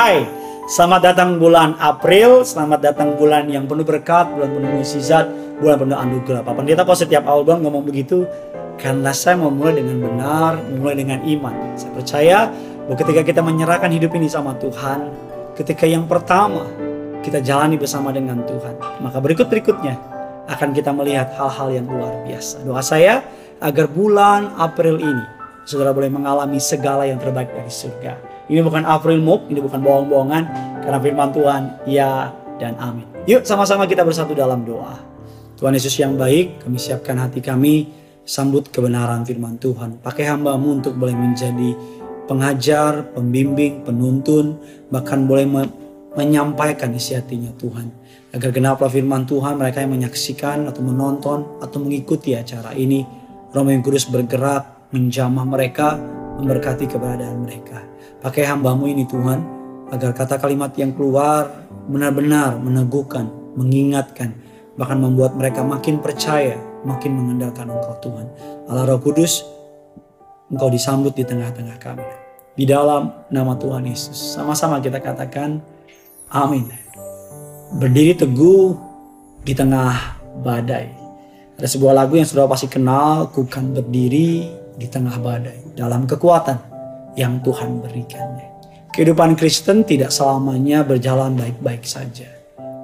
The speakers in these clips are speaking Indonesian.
Hai, selamat datang bulan April, selamat datang bulan yang penuh berkat, bulan penuh mukjizat, bulan penuh anugerah. Pak Pendeta kok setiap awal bulan ngomong begitu? Karena saya memulai dengan benar, memulai dengan iman. Saya percaya bahwa ketika kita menyerahkan hidup ini sama Tuhan, ketika yang pertama kita jalani bersama dengan Tuhan, maka berikut-berikutnya akan kita melihat hal-hal yang luar biasa. Doa saya agar bulan April ini saudara boleh mengalami segala yang terbaik dari surga. Ini bukan April Mop, ini bukan bohong-bohongan. Karena firman Tuhan, ya dan amin. Yuk sama-sama kita bersatu dalam doa. Tuhan Yesus yang baik, kami siapkan hati kami sambut kebenaran firman Tuhan. Pakai hambamu untuk boleh menjadi pengajar, pembimbing, penuntun, bahkan boleh me menyampaikan isi hatinya Tuhan. Agar genaplah firman Tuhan mereka yang menyaksikan atau menonton atau mengikuti acara ini. Roh yang Kudus bergerak menjamah mereka, memberkati keberadaan mereka. Pakai hambamu ini Tuhan, agar kata kalimat yang keluar benar-benar meneguhkan, mengingatkan, bahkan membuat mereka makin percaya, makin mengandalkan Engkau Tuhan. Allah Roh Kudus, Engkau disambut di tengah-tengah kami. Di dalam nama Tuhan Yesus. Sama-sama kita katakan, amin. Berdiri teguh di tengah badai. Ada sebuah lagu yang sudah pasti kenal, kukan berdiri di tengah badai. Dalam kekuatan yang Tuhan berikannya. Kehidupan Kristen tidak selamanya berjalan baik-baik saja.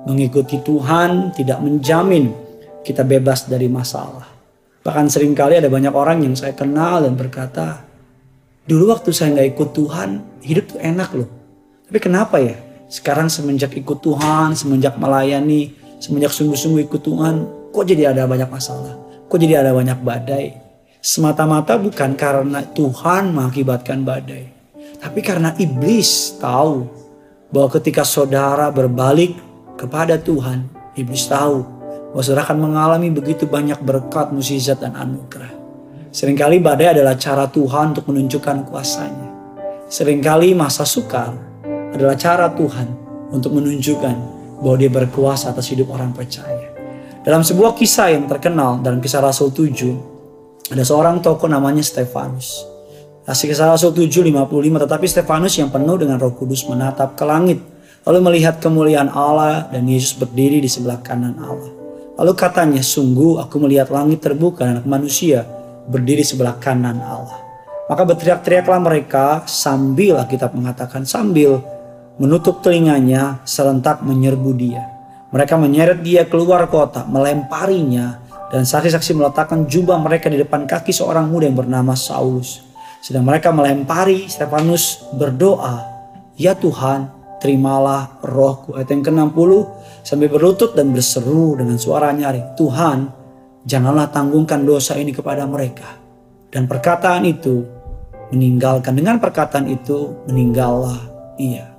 Mengikuti Tuhan tidak menjamin kita bebas dari masalah. Bahkan sering kali ada banyak orang yang saya kenal dan berkata, dulu waktu saya nggak ikut Tuhan, hidup tuh enak loh. Tapi kenapa ya? Sekarang semenjak ikut Tuhan, semenjak melayani, semenjak sungguh-sungguh ikut Tuhan, kok jadi ada banyak masalah? Kok jadi ada banyak badai? Semata-mata bukan karena Tuhan mengakibatkan badai, tapi karena iblis tahu bahwa ketika saudara berbalik kepada Tuhan, iblis tahu bahwa saudara akan mengalami begitu banyak berkat, musizat dan anugerah. Seringkali badai adalah cara Tuhan untuk menunjukkan kuasanya. Seringkali masa sukar adalah cara Tuhan untuk menunjukkan bahwa dia berkuasa atas hidup orang percaya. Dalam sebuah kisah yang terkenal dalam kisah Rasul 7, ada seorang tokoh namanya Stefanus. Kisah Rasul 7:55 tetapi Stefanus yang penuh dengan Roh Kudus menatap ke langit lalu melihat kemuliaan Allah dan Yesus berdiri di sebelah kanan Allah. Lalu katanya, sungguh aku melihat langit terbuka dan manusia berdiri sebelah kanan Allah. Maka berteriak-teriaklah mereka sambil Alkitab mengatakan sambil menutup telinganya serentak menyerbu dia. Mereka menyeret dia keluar kota, melemparinya dan saksi-saksi meletakkan jubah mereka di depan kaki seorang muda yang bernama Saulus. Sedang mereka melempari Stefanus berdoa, Ya Tuhan, terimalah rohku. Ayat yang ke-60 sambil berlutut dan berseru dengan suara nyaring, Tuhan, janganlah tanggungkan dosa ini kepada mereka. Dan perkataan itu meninggalkan, dengan perkataan itu meninggallah ia.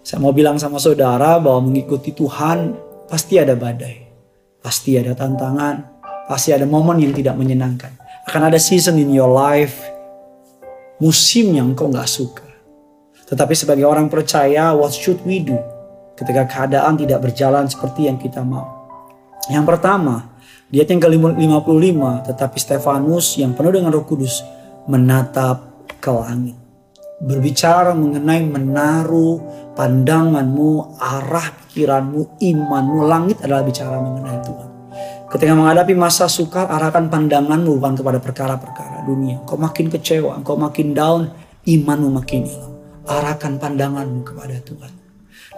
Saya mau bilang sama saudara bahwa mengikuti Tuhan pasti ada badai. Pasti ada tantangan, pasti ada momen yang tidak menyenangkan. Akan ada season in your life, musim yang kau gak suka. Tetapi sebagai orang percaya, what should we do ketika keadaan tidak berjalan seperti yang kita mau? Yang pertama, dia yang ke-55, tetapi Stefanus yang penuh dengan roh kudus menatap ke langit. Berbicara mengenai menaruh pandanganmu, arah pikiranmu, imanmu. Langit adalah bicara mengenai Tuhan. Ketika menghadapi masa sukar, arahkan pandanganmu bukan kepada perkara-perkara dunia. Kau makin kecewa, kau makin down, imanmu makin hilang. Arahkan pandanganmu kepada Tuhan.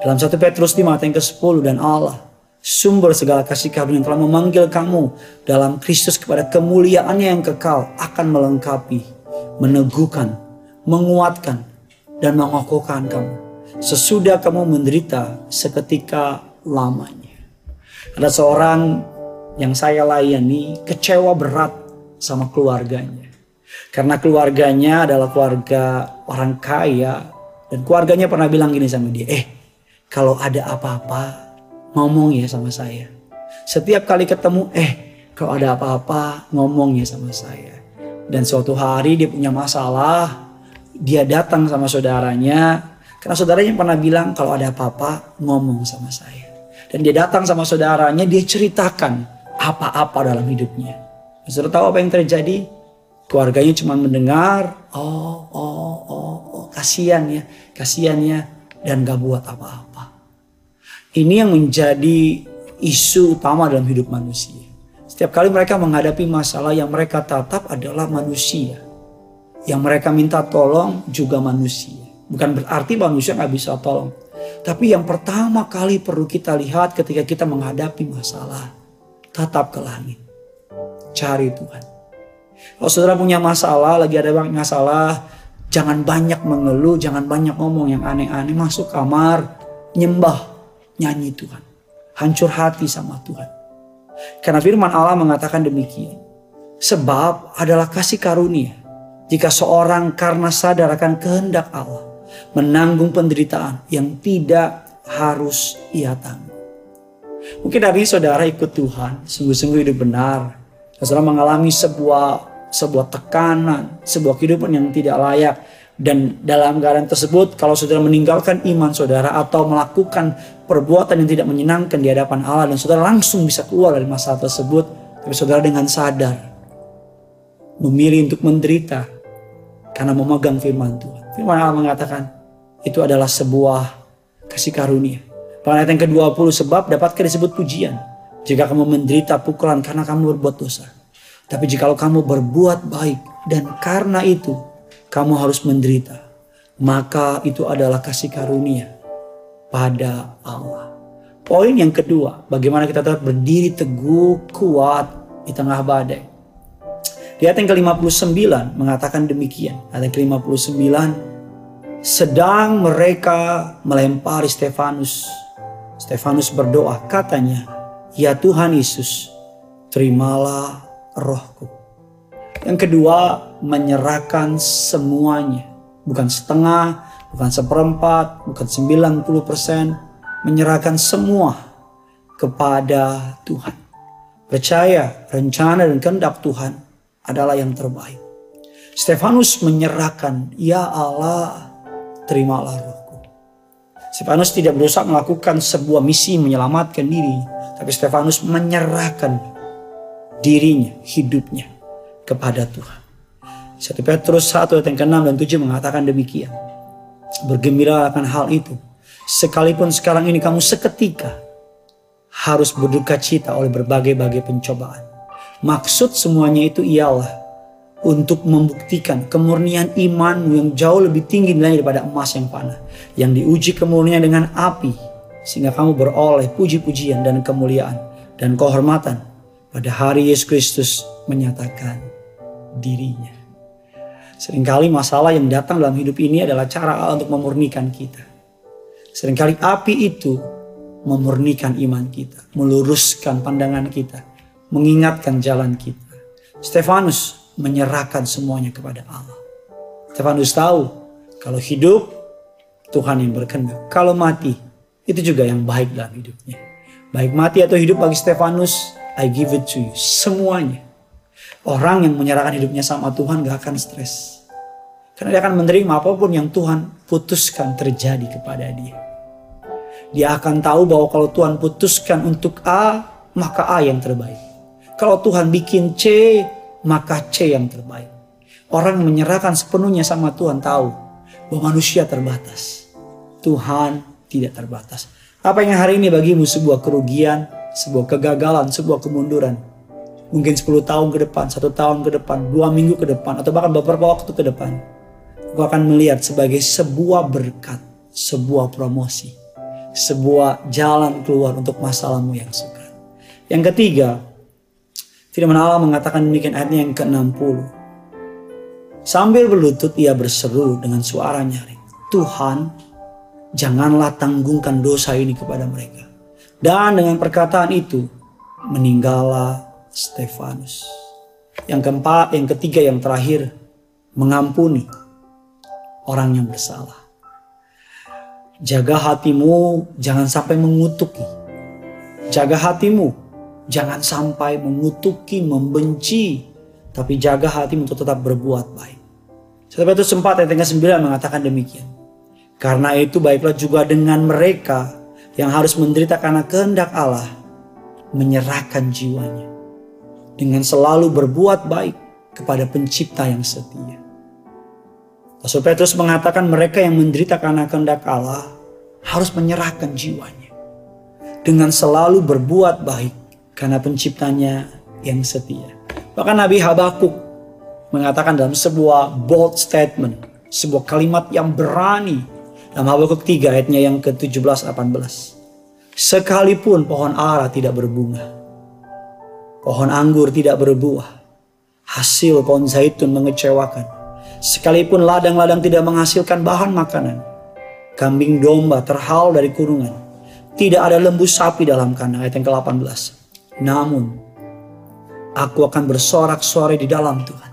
Dalam 1 Petrus 5 ayat yang ke-10 dan Allah sumber segala kasih karunia yang telah memanggil kamu dalam Kristus kepada kemuliaannya yang kekal akan melengkapi, meneguhkan, menguatkan, dan mengokohkan kamu sesudah kamu menderita seketika lamanya. Ada seorang yang saya layani kecewa berat sama keluarganya. Karena keluarganya adalah keluarga orang kaya dan keluarganya pernah bilang gini sama dia, "Eh, kalau ada apa-apa ngomong ya sama saya." Setiap kali ketemu, "Eh, kalau ada apa-apa ngomong ya sama saya." Dan suatu hari dia punya masalah, dia datang sama saudaranya, karena saudaranya pernah bilang kalau ada apa-apa ngomong sama saya. Dan dia datang sama saudaranya, dia ceritakan apa-apa dalam hidupnya. Saudara tahu apa yang terjadi? Keluarganya cuma mendengar, oh, oh, oh, oh, kasihan ya, kasihan ya. dan gak buat apa-apa. Ini yang menjadi isu utama dalam hidup manusia. Setiap kali mereka menghadapi masalah yang mereka tatap adalah manusia. Yang mereka minta tolong juga manusia. Bukan berarti manusia nggak bisa tolong. Tapi yang pertama kali perlu kita lihat ketika kita menghadapi masalah. Tatap ke langit. Cari Tuhan. Kalau saudara punya masalah, lagi ada masalah, jangan banyak mengeluh, jangan banyak ngomong yang aneh-aneh. Masuk kamar, nyembah, nyanyi Tuhan. Hancur hati sama Tuhan. Karena firman Allah mengatakan demikian. Sebab adalah kasih karunia. Jika seorang karena sadar akan kehendak Allah. Menanggung penderitaan yang tidak harus ia tanggung. Mungkin hari ini saudara ikut Tuhan. Sungguh-sungguh hidup benar. Saudara mengalami sebuah sebuah tekanan, sebuah kehidupan yang tidak layak dan dalam keadaan tersebut kalau saudara meninggalkan iman saudara atau melakukan perbuatan yang tidak menyenangkan di hadapan Allah dan saudara langsung bisa keluar dari masalah tersebut. Tapi saudara dengan sadar memilih untuk menderita karena memegang firman Tuhan. Firman Allah mengatakan itu adalah sebuah kasih karunia. Pada ayat yang ke-20 sebab dapatkah disebut pujian jika kamu menderita pukulan karena kamu berbuat dosa. Tapi jika kamu berbuat baik dan karena itu kamu harus menderita, maka itu adalah kasih karunia pada Allah. Poin yang kedua, bagaimana kita tetap berdiri teguh, kuat di tengah badai. Di ayat yang ke-59 mengatakan demikian. Ayat yang ke-59, sedang mereka melempari Stefanus. Stefanus berdoa, katanya, Ya Tuhan Yesus, terimalah rohku. Yang kedua, menyerahkan semuanya. Bukan setengah, bukan seperempat, bukan 90 persen. Menyerahkan semua kepada Tuhan. Percaya rencana dan kehendak Tuhan adalah yang terbaik. Stefanus menyerahkan, Ya Allah, terimalah rohku. Stefanus tidak berusaha melakukan sebuah misi menyelamatkan diri. Tapi Stefanus menyerahkan dirinya, hidupnya kepada Tuhan. 1 Petrus 1 ayat yang ke-6 dan 7 mengatakan demikian. Bergembira akan hal itu. Sekalipun sekarang ini kamu seketika harus berduka cita oleh berbagai-bagai pencobaan. Maksud semuanya itu ialah untuk membuktikan kemurnian iman yang jauh lebih tinggi nilainya daripada emas yang panah. Yang diuji kemurnian dengan api sehingga kamu beroleh puji-pujian dan kemuliaan dan kehormatan pada hari Yesus Kristus menyatakan dirinya. Seringkali masalah yang datang dalam hidup ini adalah cara Allah untuk memurnikan kita. Seringkali api itu memurnikan iman kita, meluruskan pandangan kita, mengingatkan jalan kita. Stefanus menyerahkan semuanya kepada Allah. Stefanus tahu kalau hidup Tuhan yang berkehendak. Kalau mati itu juga yang baik dalam hidupnya. Baik mati atau hidup bagi Stefanus, I give it to you. Semuanya Orang yang menyerahkan hidupnya sama Tuhan gak akan stres. Karena dia akan menerima apa pun yang Tuhan putuskan terjadi kepada dia. Dia akan tahu bahwa kalau Tuhan putuskan untuk A, maka A yang terbaik. Kalau Tuhan bikin C, maka C yang terbaik. Orang menyerahkan sepenuhnya sama Tuhan tahu bahwa manusia terbatas. Tuhan tidak terbatas. Apa yang hari ini bagimu sebuah kerugian, sebuah kegagalan, sebuah kemunduran mungkin 10 tahun ke depan, satu tahun ke depan, dua minggu ke depan, atau bahkan beberapa waktu ke depan, engkau akan melihat sebagai sebuah berkat, sebuah promosi, sebuah jalan keluar untuk masalahmu yang suka. Yang ketiga, firman Allah mengatakan demikian ayatnya yang ke-60. Sambil berlutut ia berseru dengan suara nyaring. Tuhan, janganlah tanggungkan dosa ini kepada mereka. Dan dengan perkataan itu, meninggallah Stefanus. Yang keempat, yang ketiga, yang terakhir, mengampuni orang yang bersalah. Jaga hatimu, jangan sampai mengutuki. Jaga hatimu, jangan sampai mengutuki, membenci, tapi jaga hatimu untuk tetap berbuat baik. Setelah itu sempat ayat yang ke-9 mengatakan demikian. Karena itu baiklah juga dengan mereka yang harus menderita karena kehendak Allah menyerahkan jiwanya dengan selalu berbuat baik kepada pencipta yang setia. Rasul Petrus mengatakan mereka yang menderita karena kehendak Allah harus menyerahkan jiwanya dengan selalu berbuat baik karena penciptanya yang setia. Bahkan Nabi Habakuk mengatakan dalam sebuah bold statement, sebuah kalimat yang berani dalam Habakuk 3 ayatnya yang ke-17 18. Sekalipun pohon ara tidak berbunga, pohon anggur tidak berbuah, hasil pohon zaitun mengecewakan. Sekalipun ladang-ladang tidak menghasilkan bahan makanan, kambing domba terhal dari kurungan, tidak ada lembu sapi dalam kandang ayat yang ke-18. Namun, aku akan bersorak-sorai di dalam Tuhan,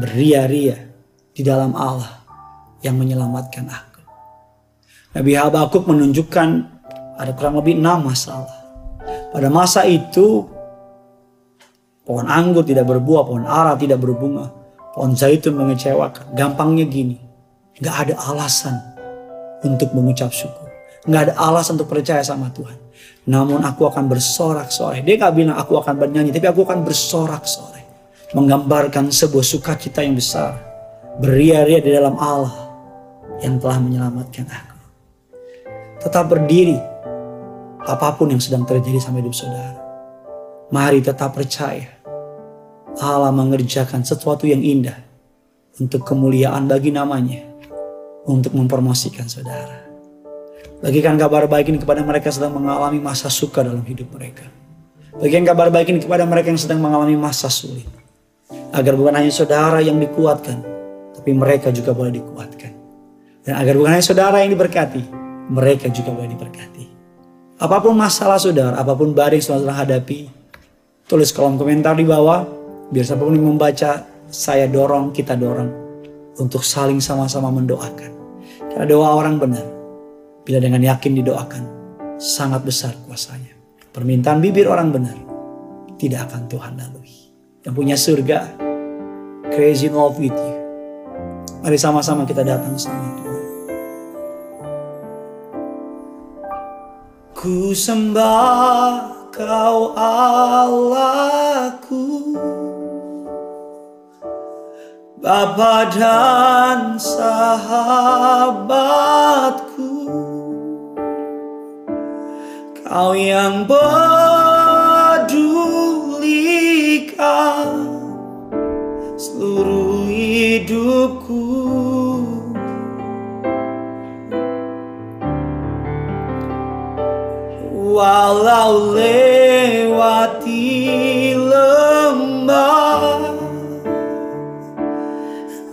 beria-ria di dalam Allah yang menyelamatkan aku. Nabi Habakuk menunjukkan ada kurang lebih enam masalah. Pada masa itu pohon anggur tidak berbuah, pohon ara tidak berbunga, pohon zaitun mengecewakan. Gampangnya gini, nggak ada alasan untuk mengucap syukur. Nggak ada alasan untuk percaya sama Tuhan. Namun aku akan bersorak-sorai. Dia gak bilang aku akan bernyanyi, tapi aku akan bersorak-sorai. Menggambarkan sebuah sukacita yang besar. Beria-ria di dalam Allah yang telah menyelamatkan aku tetap berdiri apa pun yang sedang terjadi sama hidup saudara. Mari tetap percaya Allah mengerjakan sesuatu yang indah untuk kemuliaan bagi namanya untuk mempromosikan saudara. Bagikan kabar baik ini kepada mereka sedang mengalami masa suka dalam hidup mereka. Bagikan kabar baik ini kepada mereka yang sedang mengalami masa sulit. Agar bukan hanya saudara yang dikuatkan, tapi mereka juga boleh dikuatkan. Dan agar bukan hanya saudara yang diberkati, mereka juga boleh diberkati. Apa pun masalah saudara, apa pun badai yang saudara hadapi, tulis kolom komentar di bawah. Biar siapa pun yang membaca, saya dorong, kita dorong untuk saling sama-sama mendoakan. Karena doa orang benar, bila dengan yakin didoakan, sangat besar kuasanya. Permintaan bibir orang benar, tidak akan Tuhan lalui. Yang punya surga, crazy love with you. Mari sama-sama kita datang sama Tuhan. Ku sembah kau Allahku Bapa dan sahabatku Kau yang pedulikan seluruh hidupku. Walau lewati lembah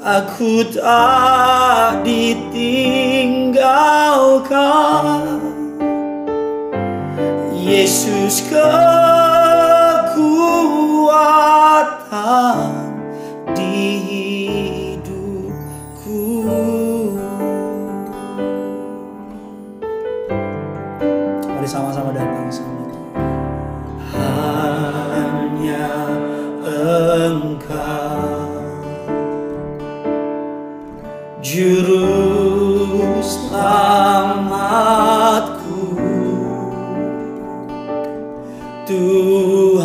Aku tak ditinggalkan Yesus kekuatan sama-sama datang sama. Hanya Engkau Juru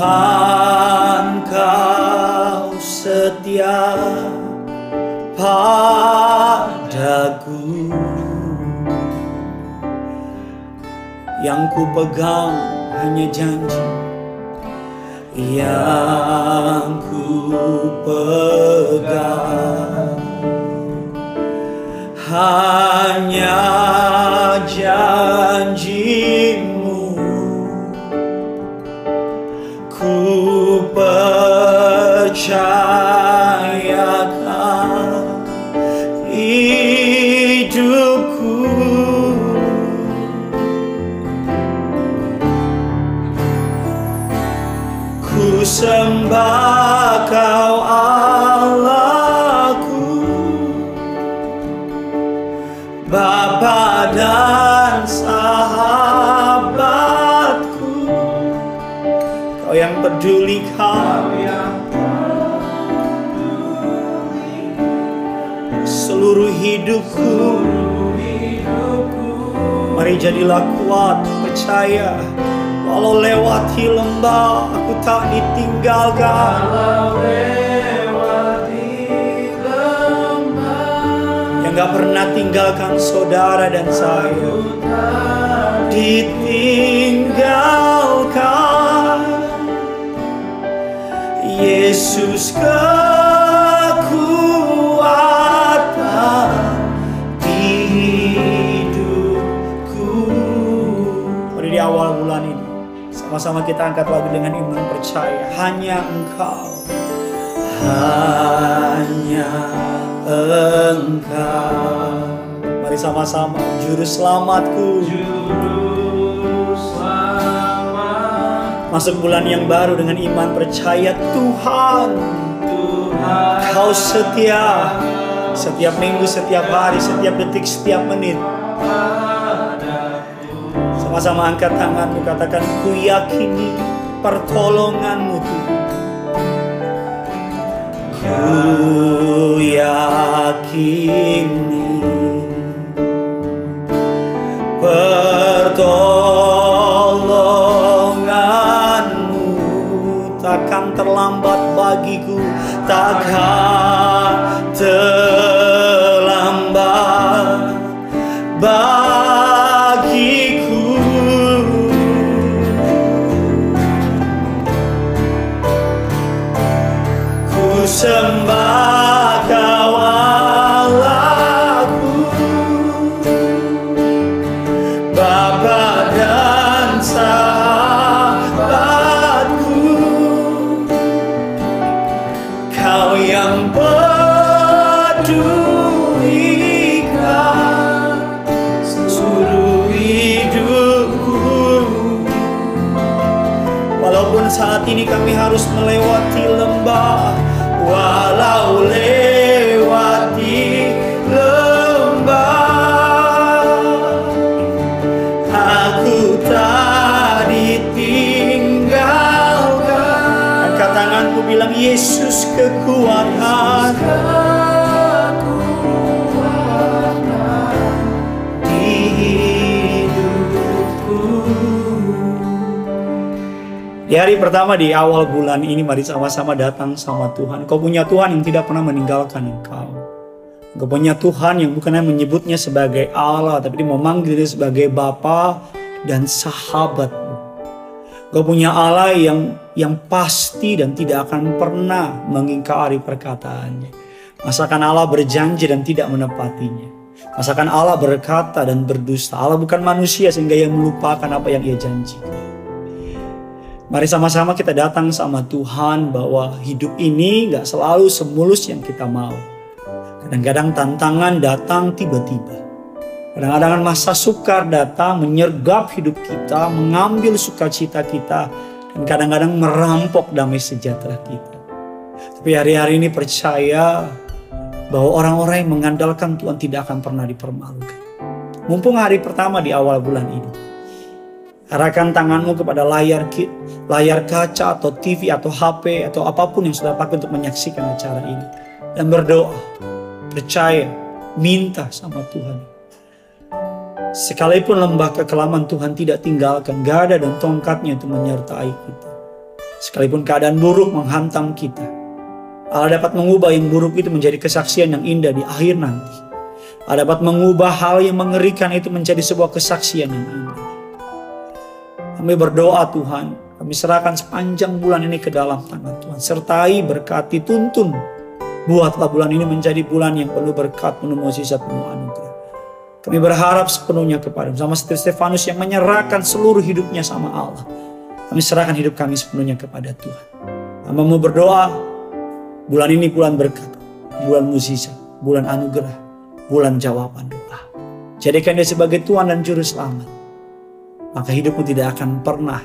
Tuhan kau setia padaku. Yang ku pegang hanya janji. Yang ku pegang Hanya janjimu percayakan sembah kau Allahku. Bapa dan sahabatku. Kau yang peduli hidupku. Mari jadilah kuat percaya. Walau lewati lembah, aku tak ditinggalkan. Yang Gak pernah tinggalkan saudara dan saya. Ditinggalkan. Yesus kekuatan Sama-sama kita angkat lagu dengan iman percaya. Hanya engkau. Hanya engkau. Mari sama-sama. Juru selamatku. Juru selamat Masuk bulan yang baru dengan iman percaya. Tuhan Tuhan. Kau setia. Setiap minggu, setiap hari, setiap detik, setiap menit Sama-sama angkat tanganmu Katakan ku yakini pertolonganmu Tuhan. Ku yakini pertolonganmu. Takkan terlambat bagiku takkan saat ini kami harus melewati lembah. Walau lewati lembah Aku tak ditinggalkan. Angkat tanganku bilang Yesus kekuatan Di hari pertama di awal bulan ini mari sama-sama datang sama Tuhan. Kau punya Tuhan yang tidak pernah meninggalkan engkau. Kau punya Tuhan yang bukan hanya menyebutnya sebagai Allah, tapi dia memanggil dia sebagai Bapa dan sahabatmu. Kau punya Allah yang yang pasti dan tidak akan pernah mengingkari perkataannya. Masakan Allah berjanji dan tidak menepatinya. Masakan Allah berkata dan berdusta. Allah bukan manusia sehingga ia melupakan apa yang ia janjikan. Mari sama-sama kita datang sama Tuhan bahwa hidup ini gak selalu semulus yang kita mau. Kadang-kadang tantangan datang tiba-tiba. Kadang-kadang masa sukar datang menyergap hidup kita, mengambil sukacita kita, dan kadang-kadang merampok damai sejahtera kita. Tapi hari-hari ini percaya bahwa orang-orang yang mengandalkan Tuhan tidak akan pernah dipermalukan. Mumpung hari pertama di awal bulan ini, arahkan tanganmu kepada layar layar kaca atau TV atau HP atau apa pun yang sudah pakai untuk menyaksikan acara ini dan berdoa, percaya, minta sama Tuhan. Sekalipun lembah kekelaman Tuhan tidak tinggalkan gada dan tongkatnya untuk menyertai kita. Sekalipun keadaan buruk menghantam kita, Allah dapat mengubah yang buruk itu menjadi kesaksian yang indah di akhir nanti. Allah dapat mengubah hal yang mengerikan itu menjadi sebuah kesaksian yang indah. Kami berdoa Tuhan, kami serahkan sepanjang bulan ini ke dalam tangan Tuhan. Sertai, berkati, tuntun. Buatlah bulan ini menjadi bulan yang penuh berkat, penuh mukjizat, penuh anugerah. Kami berharap sepenuhnya kepada sama seperti Stefanus yang menyerahkan seluruh hidupnya sama Allah. Kami serahkan hidup kami sepenuhnya kepada Tuhan. Kami mau berdoa, bulan ini bulan berkat, bulan mukjizat, bulan anugerah, bulan jawaban doa. Jadikan dia sebagai Tuhan dan Juru Selamat. Maka hidupmu tidak akan pernah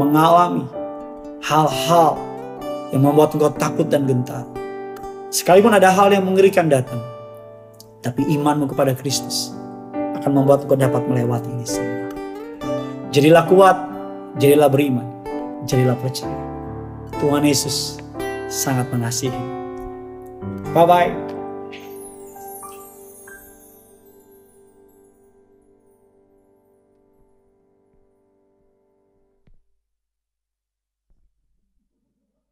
mengalami hal-hal yang membuat engkau takut dan gentar. Sekalipun ada hal yang mengerikan datang, tapi imanmu kepada Kristus akan membuat engkau dapat melewati ini semua. Jadilah kuat, jadilah beriman, jadilah percaya. Tuhan Yesus sangat mengasihi. Bye-bye.